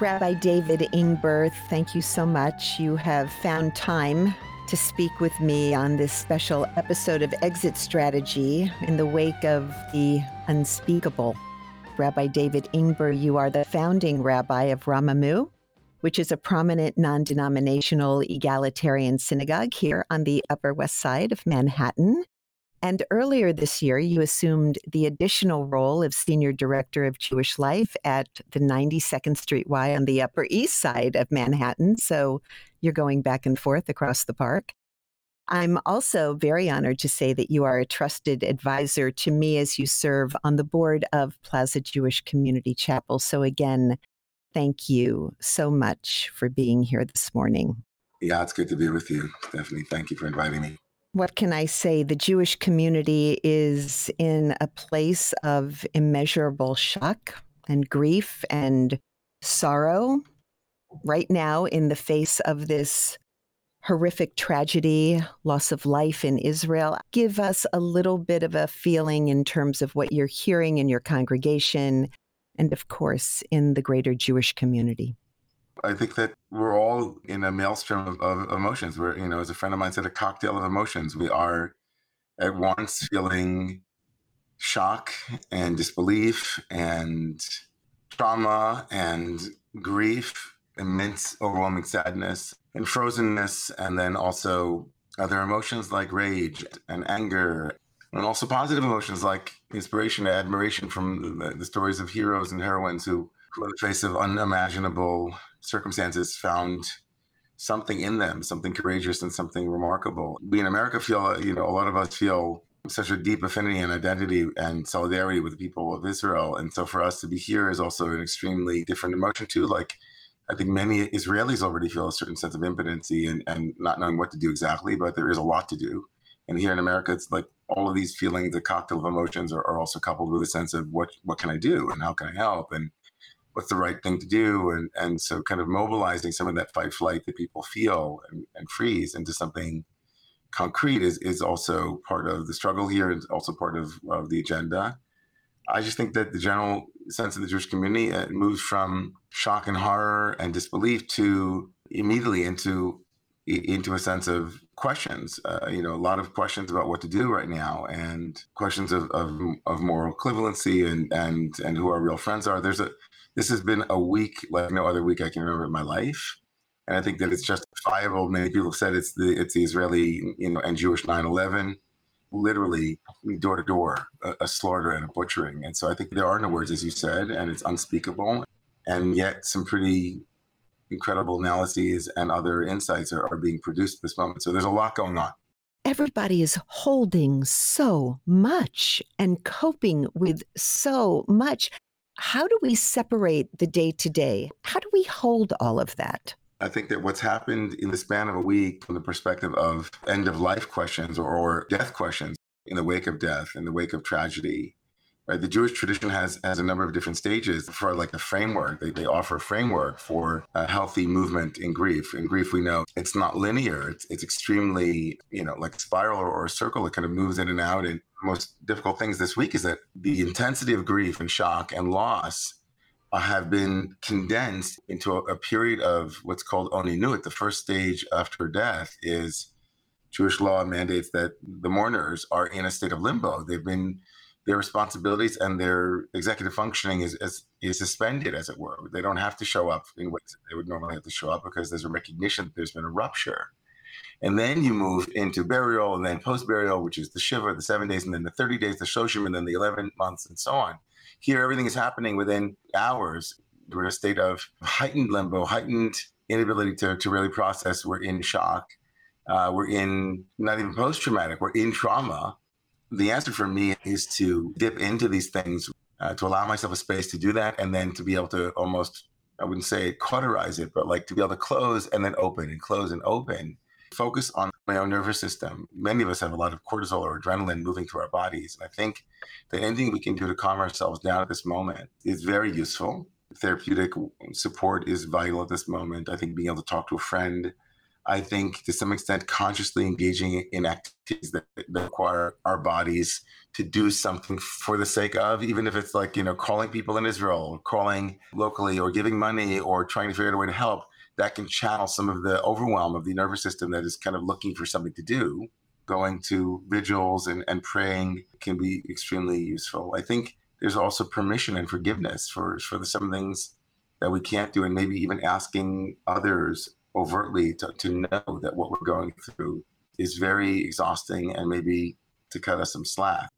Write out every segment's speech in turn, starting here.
Rabbi David Ingber, thank you so much. You have found time to speak with me on this special episode of Exit Strategy in the wake of the unspeakable. Rabbi David Ingber, you are the founding rabbi of Romemu, which is a prominent non denominational egalitarian synagogue here on the Upper West Side of Manhattan. And earlier this year, you assumed the additional role of Senior Director of Jewish Life at the 92nd Street Y on the Upper East Side of Manhattan. So you're going back and forth across the park. I'm also very honored to say that you are a trusted advisor to me as you serve on the board of Plaza Jewish Community Chapel. So, again, thank you so much for being here this morning. Yeah, it's good to be with you, Stephanie. Thank you for inviting me what can I say? The Jewish community is in a place of immeasurable shock and grief and sorrow right now in the face of this horrific tragedy, loss of life in Israel. Give us a little bit of a feeling in terms of what you're hearing in your congregation and, of course, in the greater Jewish community. I think that we're all in a maelstrom of, of, emotions. We're, you know, as a friend of mine said, a cocktail of emotions. We are at once feeling shock and disbelief and trauma and grief, immense, overwhelming sadness and frozenness, and then also other emotions like rage and anger, and also positive emotions like inspiration and admiration from the, the stories of heroes and heroines who, who, in the face of unimaginable circumstances found something in them, something courageous and something remarkable. We in America feel, uh, you know, a lot of us feel such a deep affinity and identity and solidarity with the people of Israel. And so for us to be here is also an extremely different emotion too. Like I think many Israelis already feel a certain sense of impotency and, and not knowing what to do exactly, but there is a lot to do. And here in America, it's like all of these feelings, the cocktail of emotions are, are also coupled with a sense of what what can I do and how can I help? And what's the right thing to do and and so kind of mobilizing some of that fight flight that people feel and, and freeze into something concrete is is also part of the struggle here and also part of, of the agenda. I just think that the general sense of the jewish community uh, moves from shock and horror and disbelief to immediately into into a sense of questions. Uh, you know a lot of questions about what to do right now and questions of, of, of moral equivalency and and and who our real friends are. There's a this has been a week like no other week I can remember in my life. And I think that it's justifiable. Many people have said it's the it's the Israeli, you know, and Jewish 9/11, literally door to door, a slaughter and a butchering. And so I think there are no words, as you said, and it's unspeakable. And yet, some pretty incredible analyses and other insights are, are being produced at this moment. So there's a lot going on. Everybody is holding so much and coping with so much. How do we separate the day to day? How do we hold all of that? I think that what's happened in the span of a week from the perspective of end of life questions or, or death questions in the wake of death, in the wake of tragedy, right? The Jewish tradition has has a number of different stages for like a framework. They, they offer a framework for a healthy movement in grief. In grief, we know it's not linear. It's, it's extremely, you know, like spiral or, or a circle. It kind of moves in and out. And most difficult things this week is that the intensity of grief and shock and loss have been condensed into a, a, period of what's called aninut. The first stage after death is Jewish law mandates that the mourners are in a state of limbo. They've been their responsibilities and their executive functioning is, is, is suspended, as it were. They don't have to show up in ways that they would normally have to show up because there's a recognition that there's been a rupture. And then you move into burial and then post burial, which is the Shiva, the seven days, and then the 30 days, the Shloshim, and then the 11 months, and so on. Here, everything is happening within hours. We're in a state of heightened limbo, heightened inability to, to really process. We're in shock. Uh, we're in not even post traumatic, we're in trauma the answer for me is to dip into these things, uh, to allow myself a space to do that, and then to be able to almost, I wouldn't say cauterize it, but like to be able to close and then open and close and open. Focus on my own nervous system. Many of us have a lot of cortisol or adrenaline moving through our bodies. And I think that anything we can do to calm ourselves down at this moment is very useful. Therapeutic support is vital at this moment. I think being able to talk to a friend, I think to some extent consciously engaging in activities that, that require our bodies to do something for the sake of, even if it's like, you know, calling people in Israel, calling locally or giving money or trying to figure out a way to help, that can channel some of the overwhelm of the nervous system that is kind of looking for something to do. Going to vigils and, and praying can be extremely useful. I think there's also permission and forgiveness for, for the, some things that we can't do, and maybe even asking others overtly to, to know that what we're going through is very exhausting and maybe to cut us some slack.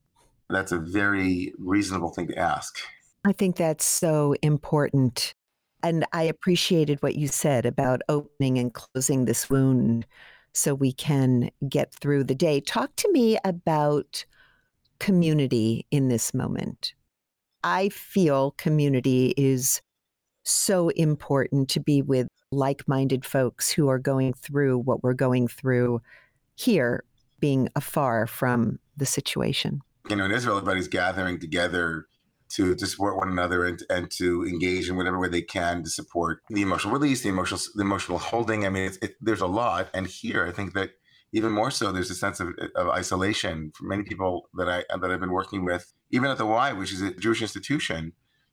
That's a very reasonable thing to ask. I think that's so important. And I appreciated what you said about opening and closing this wound so we can get through the day. Talk to me about community in this moment. I feel community is so important to be with like minded folks who are going through what we're going through here, being afar from the situation. You know, in Israel, everybody's gathering together to, to support one another and, and to engage in whatever way they can to support the emotional release, the emotional the emotional holding. I mean, it, there's a lot, and here I think that even more so, there's a sense of, of isolation for many people that I that I've been working with, even at the Y, which is a Jewish institution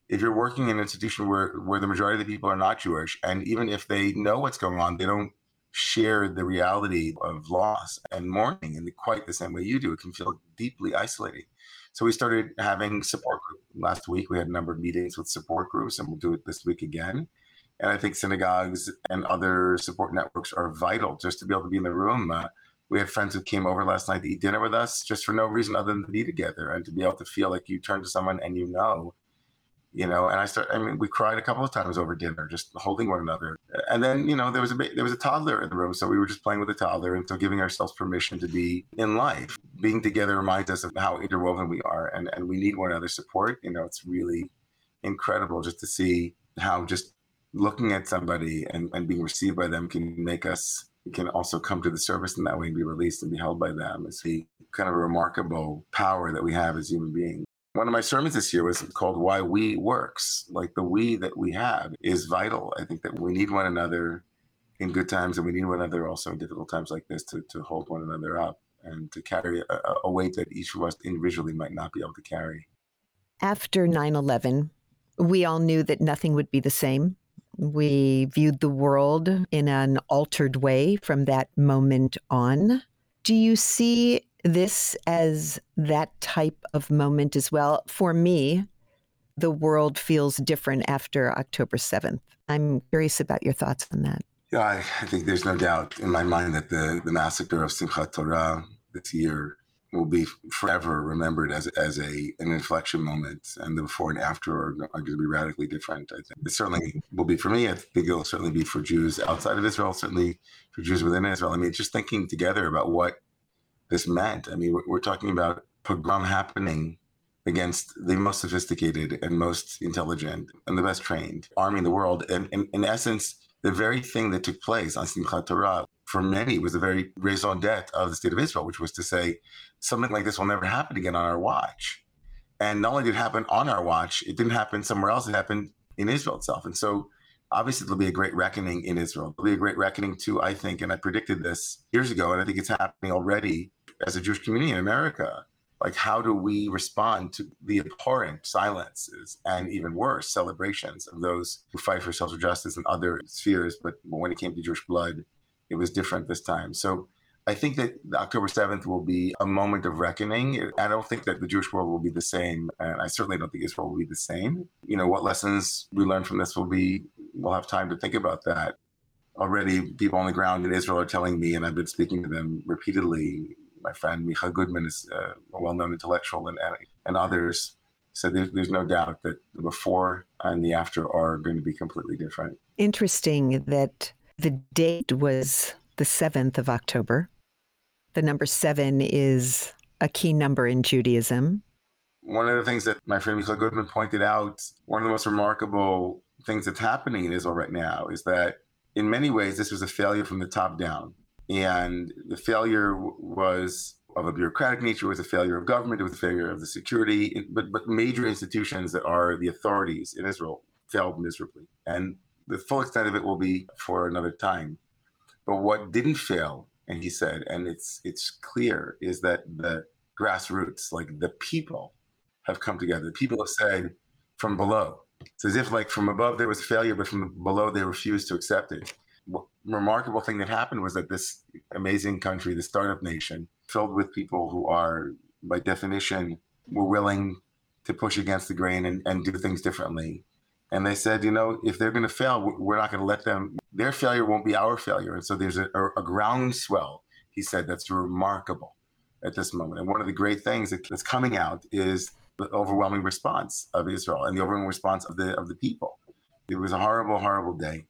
if you're working in an institution where where the majority of the people are not Jewish, and even if they know what's going on, they don't share the reality of loss and mourning in quite the same way you do. It can feel deeply isolating. So we started having support group last week. We had a number of meetings with support groups, and we'll do it this week again. And I think synagogues and other support networks are vital just to be able to be in the room. Uh, we had friends who came over last night to eat dinner with us just for no reason other than to be together and to be able to feel like you turn to someone and you know you know and i start i mean we cried a couple of times over dinner just holding one another and then you know there was a there was a toddler in the room so we were just playing with the toddler and so giving ourselves permission to be in life being together reminds us of how interwoven we are and and we need one another's support you know it's really incredible just to see how just looking at somebody and, and being received by them can make us can also come to the service in that way and be released and be held by them. It's the kind of a remarkable power that we have as human beings. One of my sermons this year was called Why We Works. Like the we that we have is vital. I think that we need one another in good times and we need one another also in difficult times like this to, to hold one another up and to carry a, a weight that each of us individually might not be able to carry. After 9 11, we all knew that nothing would be the same. We viewed the world in an altered way from that moment on. Do you see this as that type of moment as well. For me, the world feels different after October 7th. I'm curious about your thoughts on that. Yeah, I, I think there's no doubt in my mind that the, the massacre of Simchat Torah this year will be forever remembered as as a an inflection moment, and the before and after are, are going to be radically different. I think it certainly will be for me. I think it'll certainly be for Jews outside of Israel. Certainly for Jews within Israel. I mean, just thinking together about what this meant. I mean, we're, talking about pogrom happening against the most sophisticated and most intelligent and the best trained army in the world. And, and in essence, the very thing that took place on Simchat Torah for many was the very raison d'etre of the state of Israel, which was to say something like this will never happen again on our watch. And not only did it happen on our watch, it didn't happen somewhere else. It happened in Israel itself. And so obviously there'll be a great reckoning in Israel. There'll be a great reckoning too, I think, and I predicted this years ago, and I think it's happening already as a Jewish community in America, like how do we respond to the abhorrent silences and even worse celebrations of those who fight for social justice in other spheres? But when it came to Jewish blood, it was different this time. So I think that October 7th will be a moment of reckoning. I don't think that the Jewish world will be the same. And I certainly don't think Israel will be the same. You know, what lessons we learn from this will be, we'll have time to think about that. Already, people on the ground in Israel are telling me, and I've been speaking to them repeatedly, my friend Micha Goodman is uh, a well-known intellectual, and and others said there's, there's no doubt that the before and the after are going to be completely different. Interesting that the date was the 7th of October. The number seven is a key number in Judaism. One of the things that my friend Micha Goodman pointed out, one of the most remarkable things that's happening in Israel right now is that in many ways this was a failure from the top down. And the failure was of a bureaucratic nature, was a failure of government, it was a failure of the security, but, but major institutions that are the authorities in Israel failed miserably. And the full extent of it will be for another time. But what didn't fail, and he said, and it's it's clear, is that the grassroots, like the people, have come together. The people have said from below. It's as if like from above there was failure, but from below they refused to accept it. Remarkable thing that happened was that this amazing country, the startup nation, filled with people who are by definition were willing to push against the grain and, and do things differently. And they said, you know, if they're going to fail, we're not going to let them. Their failure won't be our failure. And so there's a, a groundswell. He said that's remarkable at this moment. And one of the great things that's coming out is the overwhelming response of Israel and the overwhelming response of the of the people. It was a horrible, horrible day.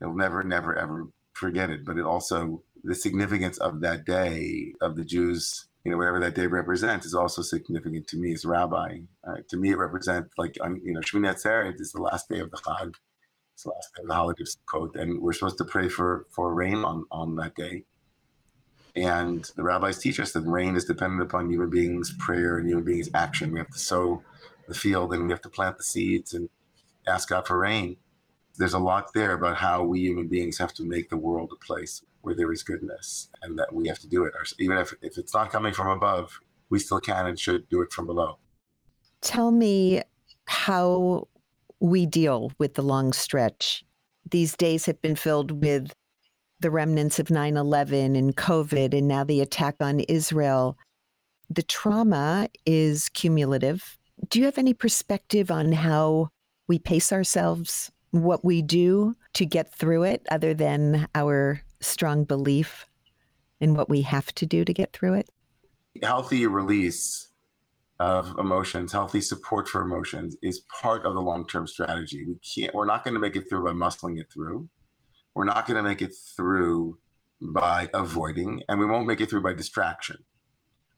They'll never, never, ever forget it. But it also the significance of that day of the Jews you know, whatever that day represents is also significant to me as rabbi. Uh, to me, it represents like, you know, Shmini Atzeret is the last day of the Chag. It's the last day of the holiday of Sukkot, and we're supposed to pray for, for rain on, on that day. And the rabbis teach us that rain is dependent upon human beings' prayer and human beings' action. We have to sow the field and we have to plant the seeds and ask God for rain. There's a lot there about how we human beings have to make the world a place where there is goodness and that we have to do it. Even if, if it's not coming from above, we still can and should do it from below. Tell me how we deal with the long stretch. These days have been filled with the remnants of 9 11 and COVID, and now the attack on Israel. The trauma is cumulative. Do you have any perspective on how we pace ourselves, what we do to get through it, other than our strong belief in what we have to do to get through it? Healthy release of emotions, healthy support for emotions is part of the long-term strategy. We can't we're not going to make it through by muscling it through. We're not going to make it through by avoiding and we won't make it through by distraction.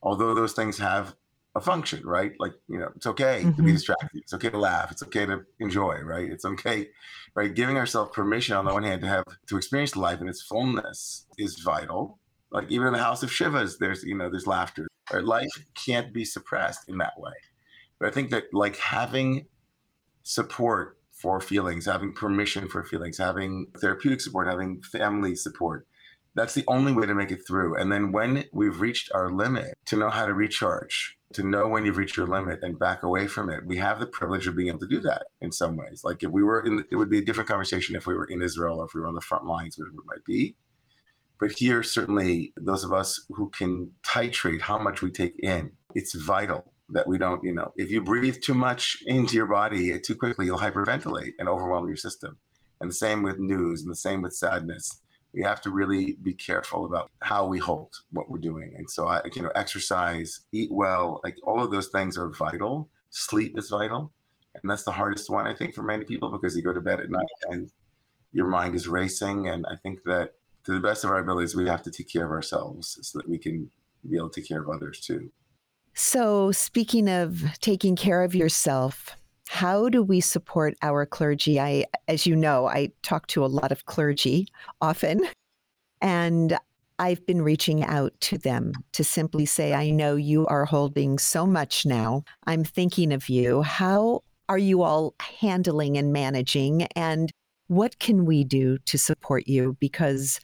Although those things have a function, right? Like, you know, it's okay mm-hmm. to be mm-hmm. distracted. It's okay to laugh. It's okay to enjoy, right? It's okay, right? Giving ourselves permission on the one hand to have to experience life in its fullness is vital. Like even in the house of Shivas, there's you know there's laughter. Right? Life can't be suppressed in that way. But I think that like having support for feelings, having permission for feelings, having therapeutic support, having family support, that's the only way to make it through. And then when we've reached our limit, to know how to recharge, to know when you've reached your limit and back away from it. We have the privilege of being able to do that in some ways. Like if we were in, it would be a different conversation if we were in Israel or if we were on the front lines, whatever it might be. But here, certainly, those of us who can titrate how much we take in, it's vital that we don't, you know, if you breathe too much into your body too quickly, you'll hyperventilate and overwhelm your system. And the same with news and the same with sadness we have to really be careful about how we hold what we're doing. And so, I, you know, exercise, eat well, like all of those things are vital. Sleep is vital. And that's the hardest one, I think, for many people because you go to bed at night and your mind is racing. And I think that to the best of our abilities, we have to take care of ourselves so that we can be able to take care of others too. So, speaking of taking care of yourself, how do we support our clergy? I, as you know, I talk to a lot of clergy often, and I've been reaching out to them to simply say, I know you are holding so much now. I'm thinking of you. How are you all handling and managing? And what can we do to support you? Because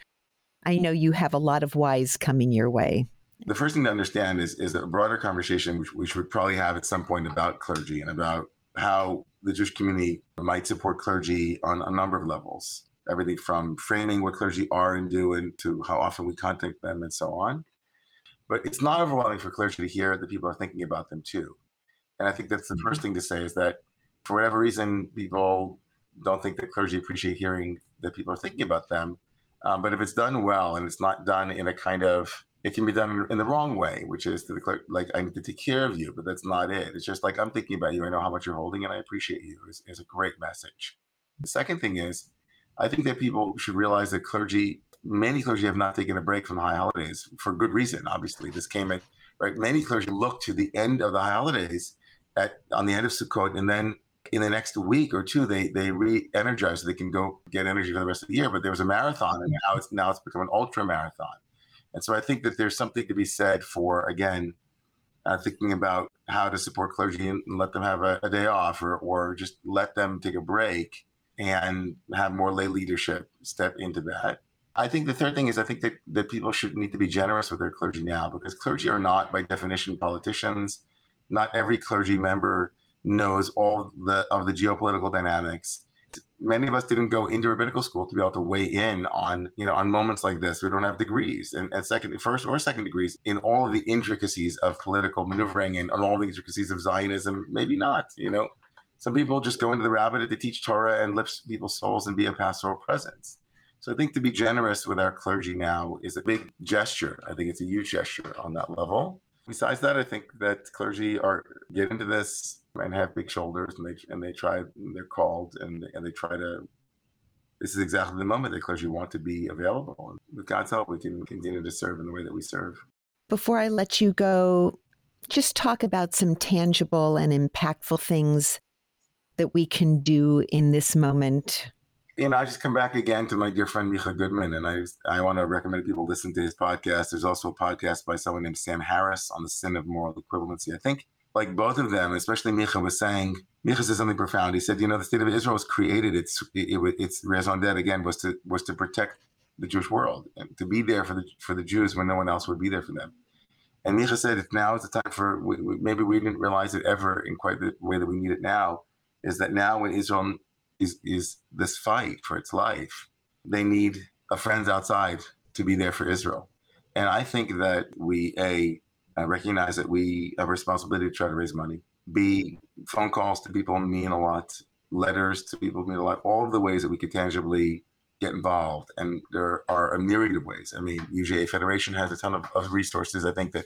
I know you have a lot of whys coming your way. The first thing to understand is, is a broader conversation, which we should probably have at some point about clergy and about how the Jewish community might support clergy on a number of levels. Everything from framing what clergy are and do and to how often we contact them and so on. But it's not overwhelming for clergy to hear that people are thinking about them too. And I think that's the mm-hmm. first thing to say is that for whatever reason, people don't think that clergy appreciate hearing that people are thinking about them. Um, but if it's done well and it's not done in a kind of it can be done in the wrong way, which is to declare, like, I need to take care of you, but that's not it. It's just like, I'm thinking about you. I know how much you're holding and I appreciate you is, is a great message. The second thing is, I think that people should realize that clergy, many clergy have not taken a break from high holidays for good reason. Obviously, this came in, right? Many clergy look to the end of the high holidays at on the end of Sukkot, and then in the next week or two, they they re-energize so they can go get energy for the rest of the year. But there was a marathon, and now it's now it's become an ultra marathon. And so I think that there's something to be said for, again, uh, thinking about how to support clergy and let them have a, a, day off or, or just let them take a break and have more lay leadership step into that. I think the third thing is I think that, that people should need to be generous with their clergy now because clergy are not, by definition, politicians. Not every clergy member knows all the of the geopolitical dynamics. Many of us didn't go into rabbinical school to be able to weigh in on, you know, on moments like this. We don't have degrees and, and second, first or second degrees in all of the intricacies of political maneuvering and, all the intricacies of Zionism. Maybe not, you know. Some people just go into the rabbinate to teach Torah and lift people's souls and be a pastoral presence so I think to be generous with our clergy now is a big gesture. I think it's a huge gesture on that level. Besides that, I think that clergy are get into this and have big shoulders, and they and they try. They're called, and and they try to. This is exactly the moment that clergy want to be available. And with God's help, we can continue to serve in the way that we serve. Before I let you go, just talk about some tangible and impactful things that we can do in this moment you know, I just come back again to my dear friend Micha Goodman, and I I want to recommend people listen to his podcast. There's also a podcast by someone named Sam Harris on the sin of moral equivalency. I think, like both of them, especially Micha was saying, Micha said something profound. He said, you know, the state of Israel was created. It's it, it, its raison d'être again was to was to protect the Jewish world and to be there for the for the Jews when no one else would be there for them. And Micha said, if now is the time for maybe we didn't realize it ever in quite the way that we need it now, is that now when Israel is is this fight for its life. They need a friends outside to be there for Israel, and I think that we a uh, recognize that we have a responsibility to try to raise money. B phone calls to people mean a lot. Letters to people mean a lot. All of the ways that we could tangibly get involved, and there are a myriad of ways. I mean, UJA Federation has a ton of, of resources. I think that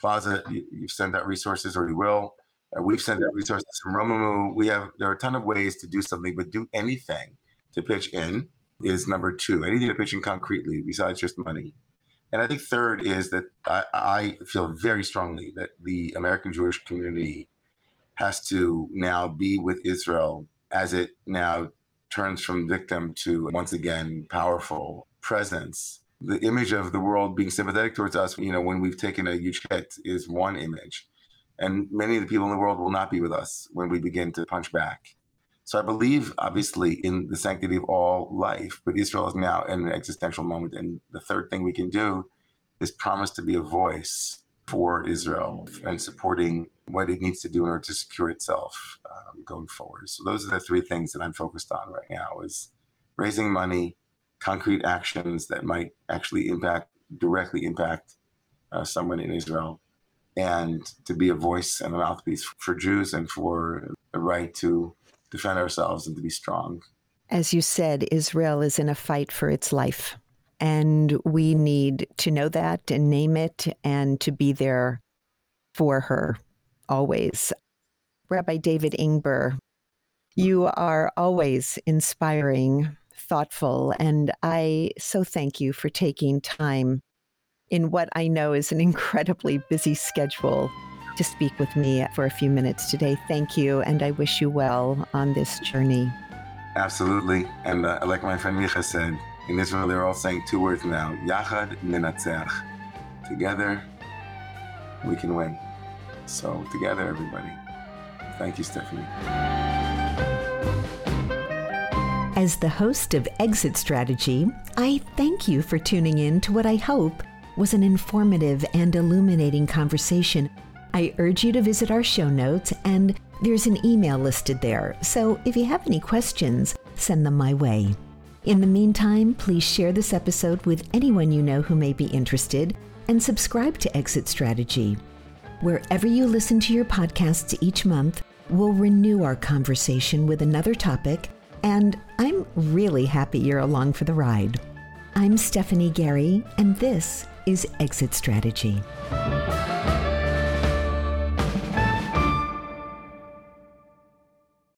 Plaza, you, you've sent out resources, or you will. Uh, we've sent out resources from Romemu. We have there are a ton of ways to do something, but do anything to pitch in is number two. Anything to pitch in concretely besides just money. And I think third is that I, I feel very strongly that the American Jewish community has to now be with Israel as it now turns from victim to once again powerful presence. The image of the world being sympathetic towards us, you know, when we've taken a huge hit is one image and many of the people in the world will not be with us when we begin to punch back. So I believe, obviously, in the sanctity of all life, but Israel is now in an existential moment. And the third thing we can do is promise to be a voice for Israel and supporting what it needs to do in order to secure itself um, going forward. So those are the three things that I'm focused on right now: is raising money, concrete actions that might actually impact directly impact uh, someone in Israel, and to be a voice and a mouthpiece for Jews and for the right to defend ourselves and to be strong. As you said, Israel is in a fight for its life. And we need to know that and name it and to be there for her always. Rabbi David Ingber, you are always inspiring, thoughtful, and I so thank you for taking time in what I know is an incredibly busy schedule to speak with me for a few minutes today. Thank you, and I wish you well on this journey. Absolutely. And uh, like my friend Micha said, in Israel, they're all saying two words now Yachad Ninatzeach. Together, we can win. So, together, everybody. Thank you, Stephanie. As the host of Exit Strategy, I thank you for tuning in to what I hope was an informative and illuminating conversation. I urge you to visit our show notes, and there's an email listed there. So if you have any questions, send them my way. In the meantime, please share this episode with anyone you know who may be interested and subscribe to Exit Strategy. Wherever you listen to your podcasts each month, we'll renew our conversation with another topic, and I'm really happy you're along for the ride. I'm Stephanie Garry, and this is Exit Strategy.